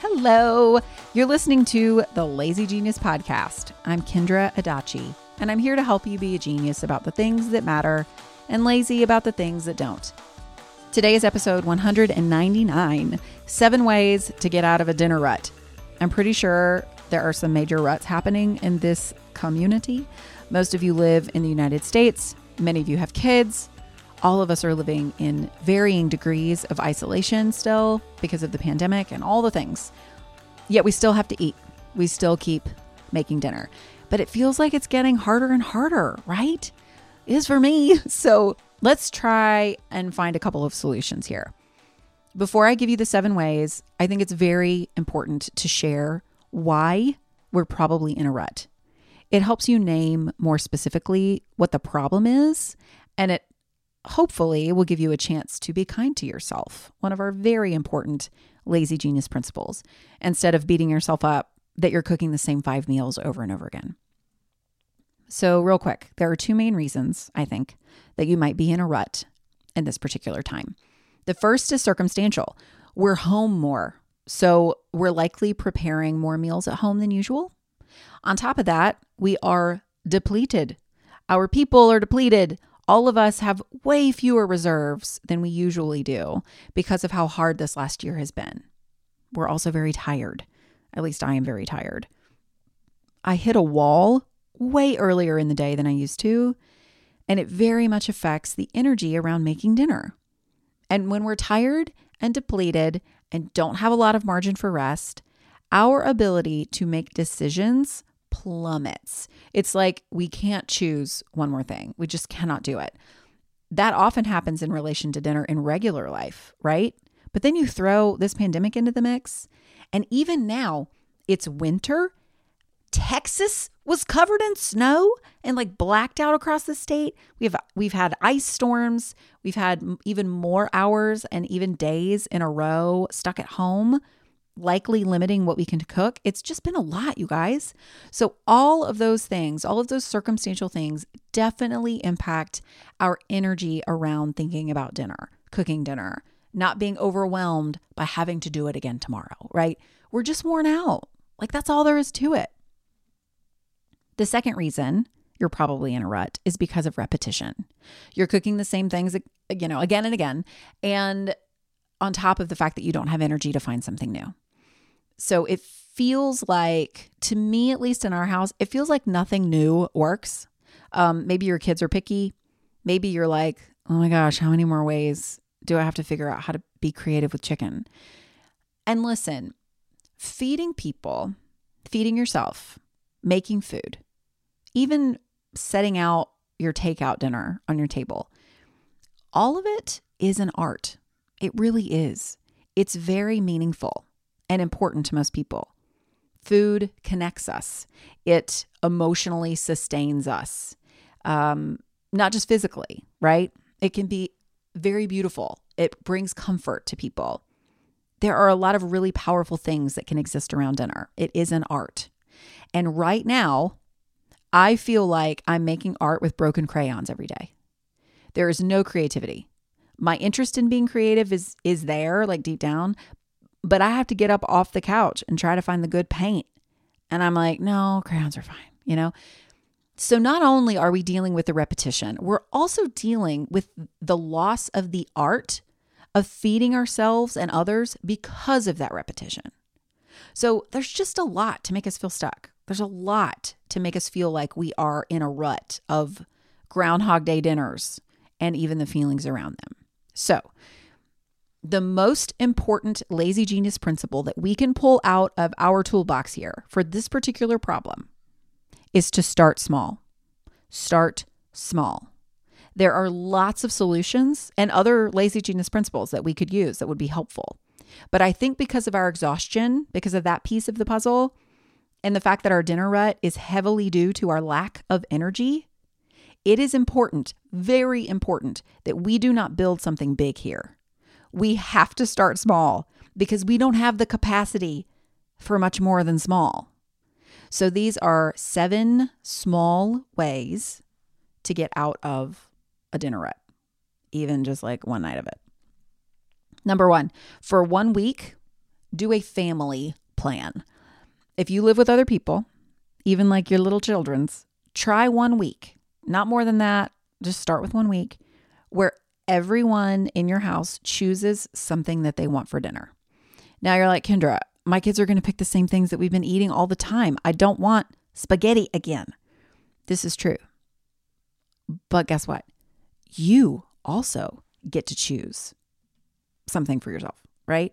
Hello. You're listening to the Lazy Genius Podcast. I'm Kendra Adachi, and I'm here to help you be a genius about the things that matter and lazy about the things that don't. Today is episode 199 Seven Ways to Get Out of a Dinner Rut. I'm pretty sure there are some major ruts happening in this community. Most of you live in the United States, many of you have kids. All of us are living in varying degrees of isolation still because of the pandemic and all the things. Yet we still have to eat. We still keep making dinner. But it feels like it's getting harder and harder, right? It is for me. So let's try and find a couple of solutions here. Before I give you the seven ways, I think it's very important to share why we're probably in a rut. It helps you name more specifically what the problem is, and it hopefully will give you a chance to be kind to yourself, one of our very important lazy genius principles, instead of beating yourself up that you're cooking the same five meals over and over again. So, real quick, there are two main reasons, I think, that you might be in a rut in this particular time. The first is circumstantial. We're home more, so we're likely preparing more meals at home than usual. On top of that, we are depleted. Our people are depleted all of us have way fewer reserves than we usually do because of how hard this last year has been. We're also very tired. At least I am very tired. I hit a wall way earlier in the day than I used to, and it very much affects the energy around making dinner. And when we're tired and depleted and don't have a lot of margin for rest, our ability to make decisions plummets. It's like we can't choose one more thing. We just cannot do it. That often happens in relation to dinner in regular life, right? But then you throw this pandemic into the mix, and even now it's winter. Texas was covered in snow and like blacked out across the state. We've we've had ice storms. We've had even more hours and even days in a row stuck at home likely limiting what we can cook. It's just been a lot, you guys. So, all of those things, all of those circumstantial things definitely impact our energy around thinking about dinner, cooking dinner, not being overwhelmed by having to do it again tomorrow, right? We're just worn out. Like, that's all there is to it. The second reason you're probably in a rut is because of repetition. You're cooking the same things, you know, again and again. And on top of the fact that you don't have energy to find something new. So it feels like, to me, at least in our house, it feels like nothing new works. Um, maybe your kids are picky. Maybe you're like, oh my gosh, how many more ways do I have to figure out how to be creative with chicken? And listen, feeding people, feeding yourself, making food, even setting out your takeout dinner on your table, all of it is an art. It really is. It's very meaningful and important to most people. Food connects us, it emotionally sustains us, um, not just physically, right? It can be very beautiful, it brings comfort to people. There are a lot of really powerful things that can exist around dinner. It is an art. And right now, I feel like I'm making art with broken crayons every day. There is no creativity. My interest in being creative is is there like deep down, but I have to get up off the couch and try to find the good paint. And I'm like, no, crayons are fine, you know? So not only are we dealing with the repetition, we're also dealing with the loss of the art of feeding ourselves and others because of that repetition. So there's just a lot to make us feel stuck. There's a lot to make us feel like we are in a rut of Groundhog Day dinners and even the feelings around them. So, the most important lazy genius principle that we can pull out of our toolbox here for this particular problem is to start small. Start small. There are lots of solutions and other lazy genius principles that we could use that would be helpful. But I think because of our exhaustion, because of that piece of the puzzle, and the fact that our dinner rut is heavily due to our lack of energy, it is important, very important, that we do not build something big here. We have to start small because we don't have the capacity for much more than small. So these are seven small ways to get out of a dinner rut, even just like one night of it. Number one, for one week, do a family plan. If you live with other people, even like your little children's, try one week, not more than that. Just start with one week where everyone in your house chooses something that they want for dinner. Now you're like, Kendra, my kids are going to pick the same things that we've been eating all the time. I don't want spaghetti again. This is true. But guess what? You also get to choose something for yourself, right?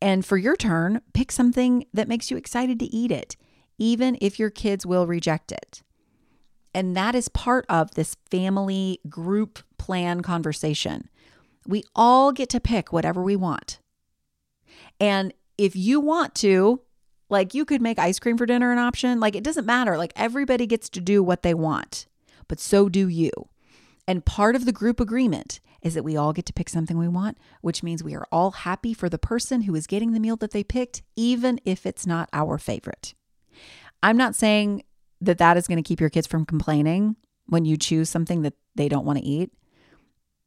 And for your turn, pick something that makes you excited to eat it, even if your kids will reject it. And that is part of this family group plan conversation. We all get to pick whatever we want. And if you want to, like you could make ice cream for dinner an option, like it doesn't matter. Like everybody gets to do what they want, but so do you. And part of the group agreement is that we all get to pick something we want, which means we are all happy for the person who is getting the meal that they picked, even if it's not our favorite. I'm not saying that that is going to keep your kids from complaining when you choose something that they don't want to eat,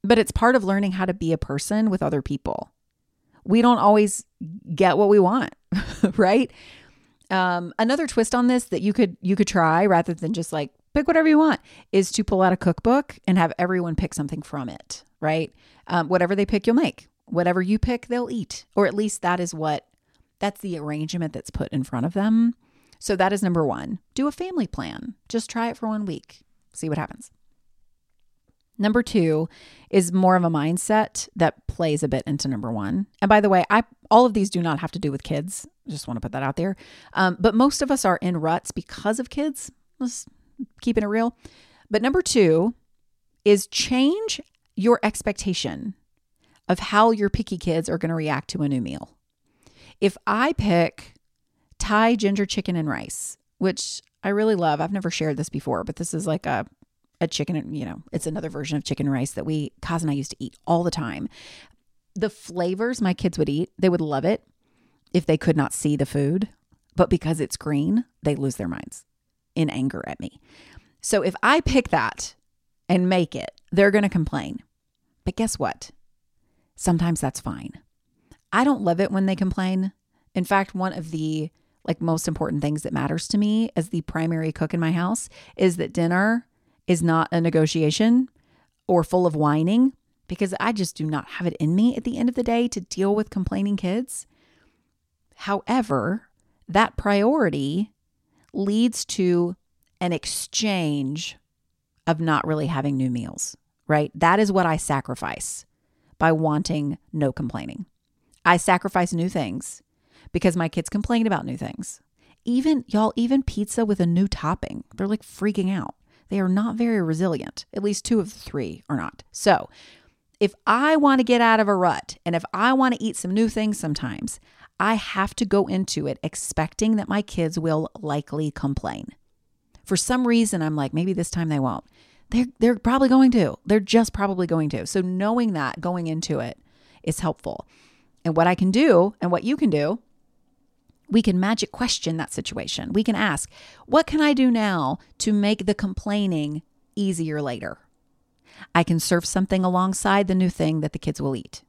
but it's part of learning how to be a person with other people. We don't always get what we want, right? Um, another twist on this that you could you could try rather than just like pick whatever you want is to pull out a cookbook and have everyone pick something from it right? Um, whatever they pick you'll make. Whatever you pick they'll eat. Or at least that is what that's the arrangement that's put in front of them. So that is number one. Do a family plan. Just try it for one week. See what happens number two is more of a mindset that plays a bit into number one and by the way i all of these do not have to do with kids just want to put that out there um, but most of us are in ruts because of kids let's keeping it real. But number two is change your expectation of how your picky kids are going to react to a new meal. If I pick Thai ginger chicken and rice, which I really love, I've never shared this before, but this is like a a chicken, you know, it's another version of chicken rice that we, Kaz and I used to eat all the time. The flavors my kids would eat, they would love it if they could not see the food, but because it's green, they lose their minds in anger at me. So if I pick that and make it, they're going to complain. But guess what? Sometimes that's fine. I don't love it when they complain. In fact, one of the like most important things that matters to me as the primary cook in my house is that dinner is not a negotiation or full of whining because I just do not have it in me at the end of the day to deal with complaining kids. However, that priority leads to an exchange of not really having new meals, right? That is what I sacrifice by wanting no complaining. I sacrifice new things because my kids complain about new things. Even, y'all, even pizza with a new topping, they're like freaking out. They are not very resilient. At least two of the three are not. So, if I want to get out of a rut and if I want to eat some new things sometimes, I have to go into it expecting that my kids will likely complain. For some reason, I'm like, maybe this time they won't. They're, they're probably going to. They're just probably going to. So, knowing that going into it is helpful. And what I can do and what you can do, we can magic question that situation. We can ask, what can I do now to make the complaining easier later? I can serve something alongside the new thing that the kids will eat.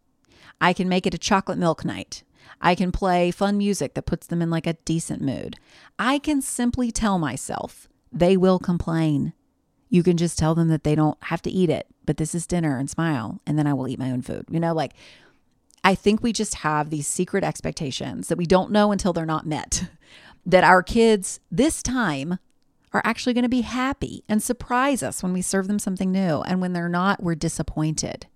I can make it a chocolate milk night. I can play fun music that puts them in like a decent mood. I can simply tell myself they will complain. You can just tell them that they don't have to eat it, but this is dinner and smile, and then I will eat my own food. You know, like I think we just have these secret expectations that we don't know until they're not met. That our kids this time are actually going to be happy and surprise us when we serve them something new. And when they're not, we're disappointed.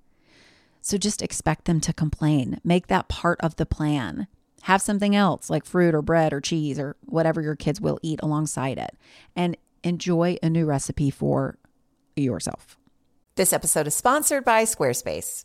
So just expect them to complain. Make that part of the plan. Have something else like fruit or bread or cheese or whatever your kids will eat alongside it. And enjoy a new recipe for yourself. This episode is sponsored by Squarespace.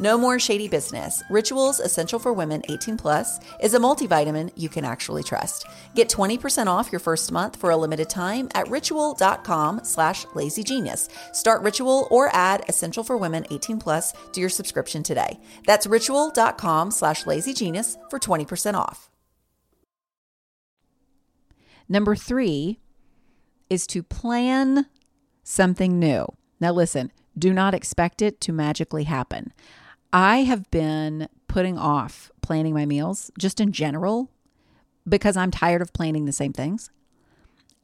No more shady business. Rituals Essential for Women 18 Plus is a multivitamin you can actually trust. Get 20% off your first month for a limited time at ritual.com slash lazygenius. Start Ritual or add Essential for Women 18 Plus to your subscription today. That's ritual.com slash lazygenius for 20% off. Number three is to plan something new. Now, listen, do not expect it to magically happen. I have been putting off planning my meals just in general because I'm tired of planning the same things.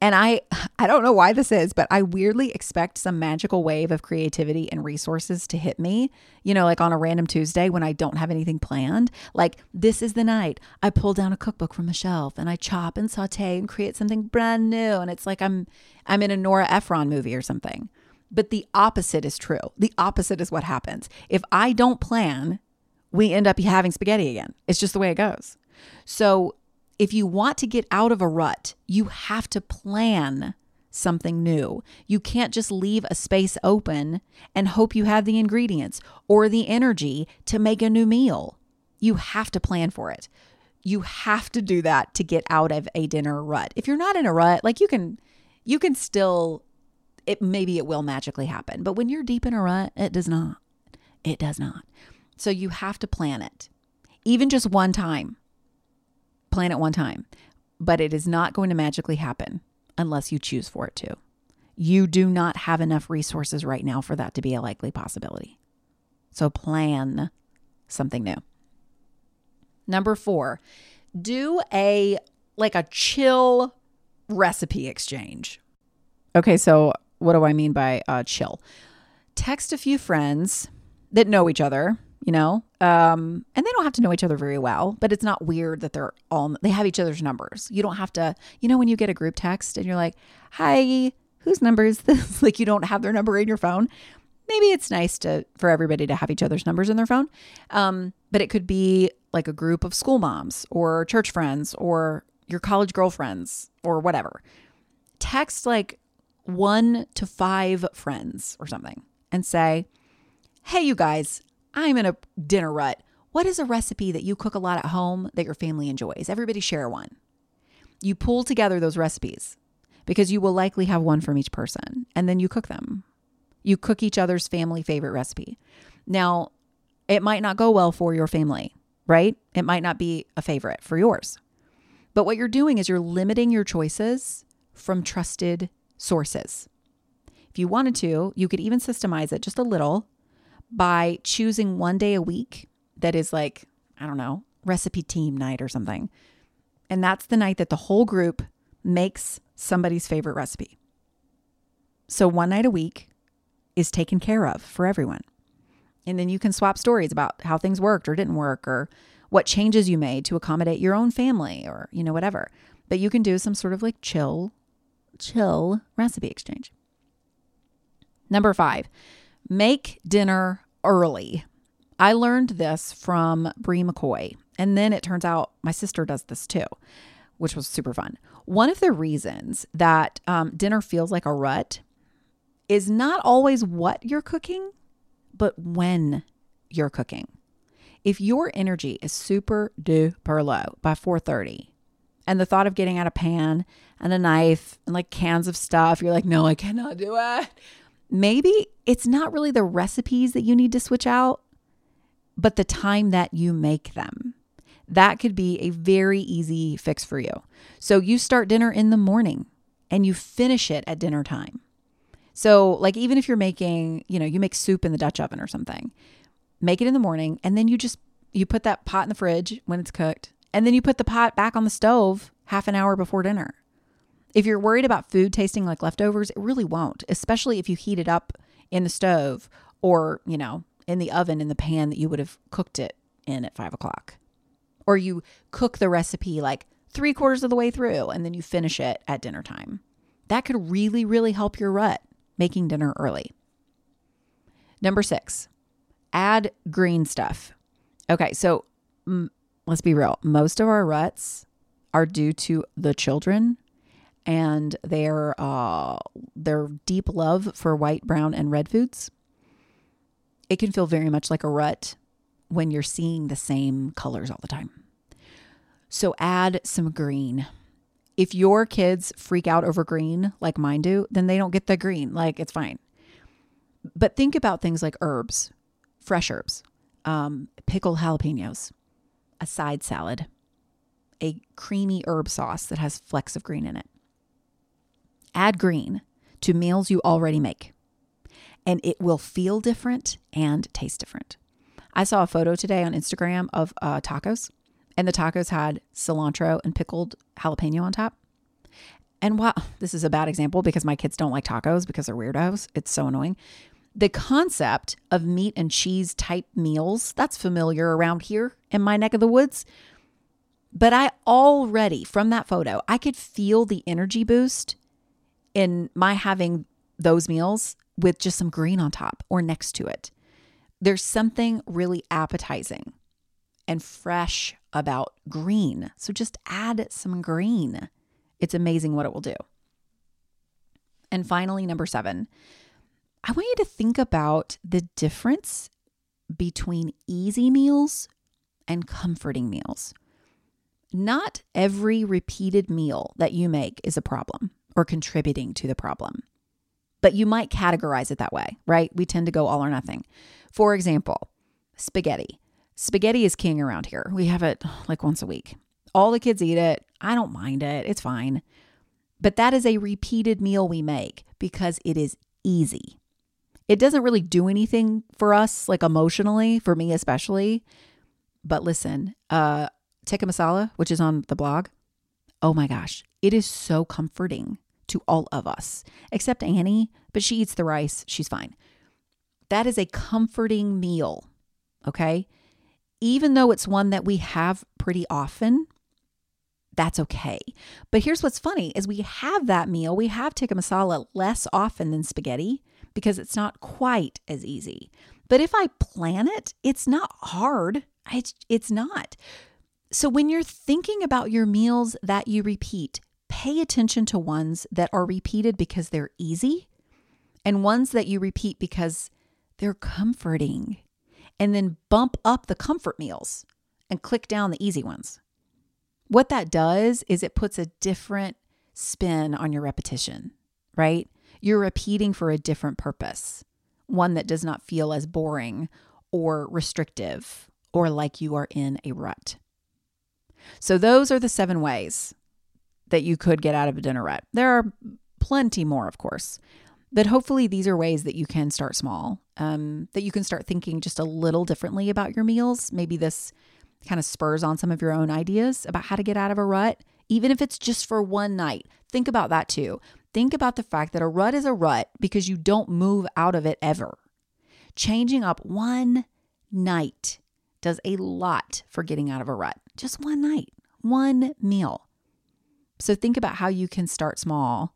And I I don't know why this is, but I weirdly expect some magical wave of creativity and resources to hit me, you know, like on a random Tuesday when I don't have anything planned. Like this is the night I pull down a cookbook from the shelf and I chop and saute and create something brand new and it's like I'm I'm in a Nora Ephron movie or something. But the opposite is true. The opposite is what happens. If I don't plan, we end up having spaghetti again. It's just the way it goes. So if you want to get out of a rut, you have to plan something new. You can't just leave a space open and hope you have the ingredients or the energy to make a new meal. You have to plan for it. You have to do that to get out of a dinner rut. If you're not in a rut, like you can you can still it maybe it will magically happen. But when you're deep in a rut, it does not. It does not. So you have to plan it. Even just one time plan it one time, but it is not going to magically happen unless you choose for it to. You do not have enough resources right now for that to be a likely possibility. So plan something new. Number 4, do a like a chill recipe exchange. Okay, so what do I mean by uh, chill? Text a few friends that know each other you know um, and they don't have to know each other very well but it's not weird that they're all they have each other's numbers. You don't have to you know when you get a group text and you're like hi whose number is this? Like you don't have their number in your phone. Maybe it's nice to for everybody to have each other's numbers in their phone um, but it could be like a group of school moms or church friends or your college girlfriends or whatever. Text like one to five friends or something and say hey you guys I'm in a dinner rut. What is a recipe that you cook a lot at home that your family enjoys? Everybody share one. You pull together those recipes because you will likely have one from each person and then you cook them. You cook each other's family favorite recipe. Now, it might not go well for your family, right? It might not be a favorite for yours. But what you're doing is you're limiting your choices from trusted sources. If you wanted to, you could even systemize it just a little by choosing one day a week that is like, I don't know, recipe team night or something. And that's the night that the whole group makes somebody's favorite recipe. So one night a week is taken care of for everyone. And then you can swap stories about how things worked or didn't work or what changes you made to accommodate your own family or, you know, whatever. But you can do some sort of like chill, chill recipe exchange. Number five, Make dinner early. I learned this from Bri McKoy. And then it turns out my sister does this too, which was super fun. One of the reasons that um, dinner feels like a rut is not always what you're cooking, but when you're cooking. If your energy is super duper low by 4:30, and the thought of getting out a pan and a knife and like cans of stuff, you're like, no, I cannot do it maybe it's not really the recipes that you need to switch out, but the time that you make them. That could be a very easy fix for you. So you start dinner in the morning and you finish it at dinner time. So, like, even if you're making, you know, you make soup in the Dutch oven or something, make it in the morning and then you just you put that pot in the fridge when it's cooked and then you put the pot back on the stove half an hour before dinner. If you're worried about food tasting like leftovers, it really won't, especially if you heat it up in the stove or, you know, in the oven in the pan that you would have cooked it in at five o'clock. Or you cook the recipe like three quarters of the way through and then you finish it at dinner time. That could really, really help your rut making dinner early. Number six, add green stuff. Okay, so mm, let's be real. Most of our ruts are due to the children and their uh, their deep love for white, brown, and red foods. It can feel very much like a rut when you're seeing the same colors all the time. So add some green. If your kids freak out over green like mine do, then they don't get the green. Like it's fine. But think about things like herbs, fresh herbs, um, pickled jalapenos, a side salad, a creamy herb sauce that has flecks of green in it add green to meals you already make, and it will feel different and taste different. I saw a photo today on Instagram of uh, tacos, and the tacos had cilantro and pickled jalapeno on top. And wow, this is a bad example because my kids don't like tacos because they're weirdos. It's so annoying. The concept of meat and cheese type meals, that's familiar around here in my neck of the woods. But I already, from that photo, I could feel the energy boost in my having those meals with just some green on top or next to it. There's something really appetizing and fresh about green. So just add some green. It's amazing what it will do. And finally, number seven, I want you to think about the difference between easy meals and comforting meals. Not every repeated meal that you make is a problem or contributing to the problem, but you might categorize it that way, right? We tend to go all or nothing. For example, spaghetti. Spaghetti is king around here. We have it oh, like once a week. All the kids eat it. I don't mind it. It's fine. But that is a repeated meal we make because it is easy. It doesn't really do anything for us, like emotionally, for me especially. But listen, uh, tikka masala, which is on the blog, oh my gosh, it is so comforting to all of us, except Annie, but she eats the rice. She's fine. That is a comforting meal. Okay even though it's one that we have pretty often, that's okay. But here's what's funny is we have that meal, we have tikka masala less often than spaghetti because it's not quite as easy. But if I plan it, it's not hard. It's, it's not. So when you're thinking about your meals that you repeat, pay attention to ones that are repeated because they're easy and ones that you repeat because they're comforting and then bump up the comfort meals and click down the easy ones. What that does is it puts a different spin on your repetition, right? You're repeating for a different purpose, one that does not feel as boring or restrictive or like you are in a rut. So, those are the seven ways that you could get out of a dinner rut. There are plenty more, of course. But hopefully, these are ways that you can start small, um, that you can start thinking just a little differently about your meals. Maybe this kind of spurs on some of your own ideas about how to get out of a rut, even if it's just for one night. Think about that too. Think about the fact that a rut is a rut because you don't move out of it ever. Changing up one night does a lot for getting out of a rut. Just one night, one meal. So think about how you can start small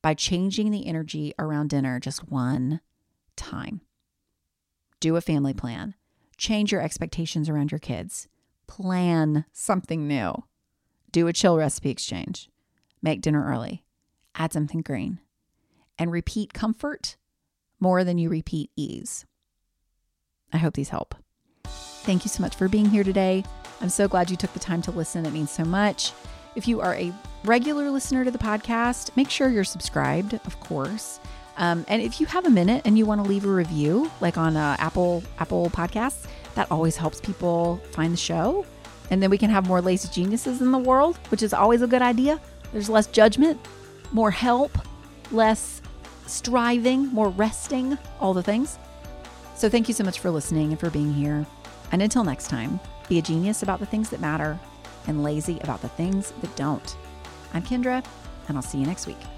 by changing the energy around dinner just one time. Do a family plan. Change your expectations around your kids. Plan something new. Do a chill recipe exchange. Make dinner early. Add something green. And repeat comfort more than you repeat ease. I hope these help. Thank you so much for being here today. I'm so glad you took the time to listen. It means so much. If you are a regular listener to the podcast, make sure you're subscribed, of course. Um, and if you have a minute and you want to leave a review, like on uh, Apple Apple Podcasts, that always helps people find the show. And then we can have more lazy geniuses in the world, which is always a good idea. There's less judgment, more help, less striving, more resting, all the things. So thank you so much for listening and for being here. And until next time, be a genius about the things that matter and lazy about the things that don't. I'm Kendra, and I'll see you next week.